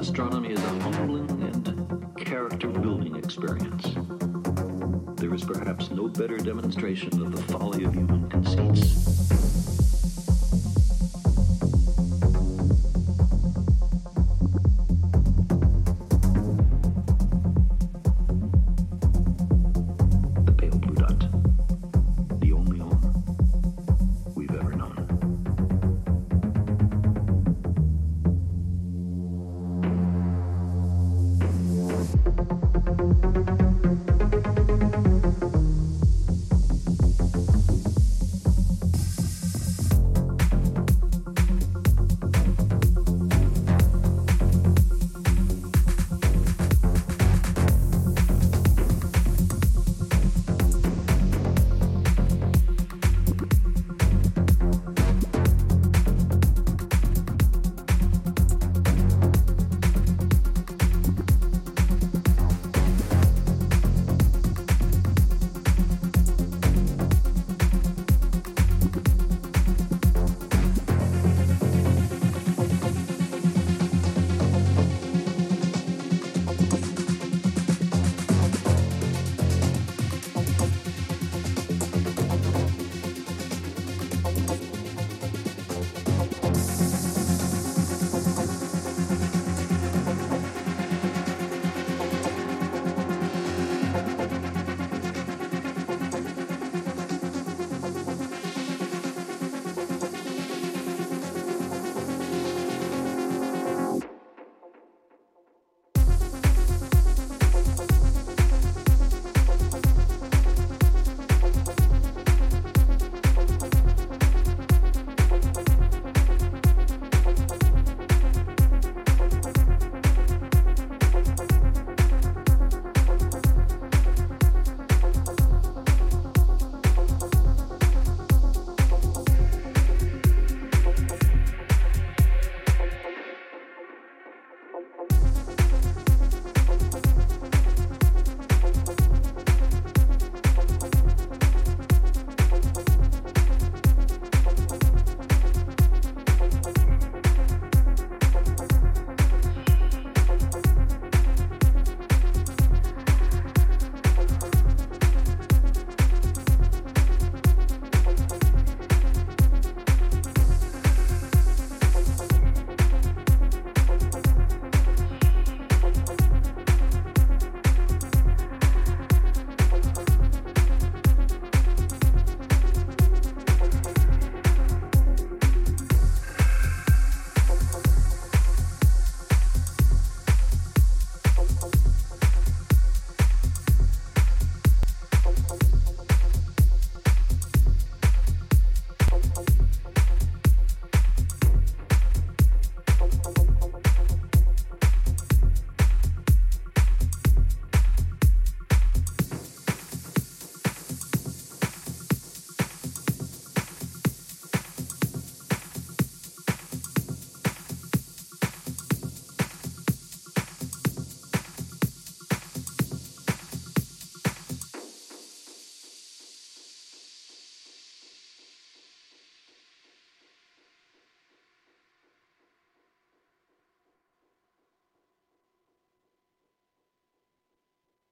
astronomy is a humbling and character building experience. There is perhaps no better demonstration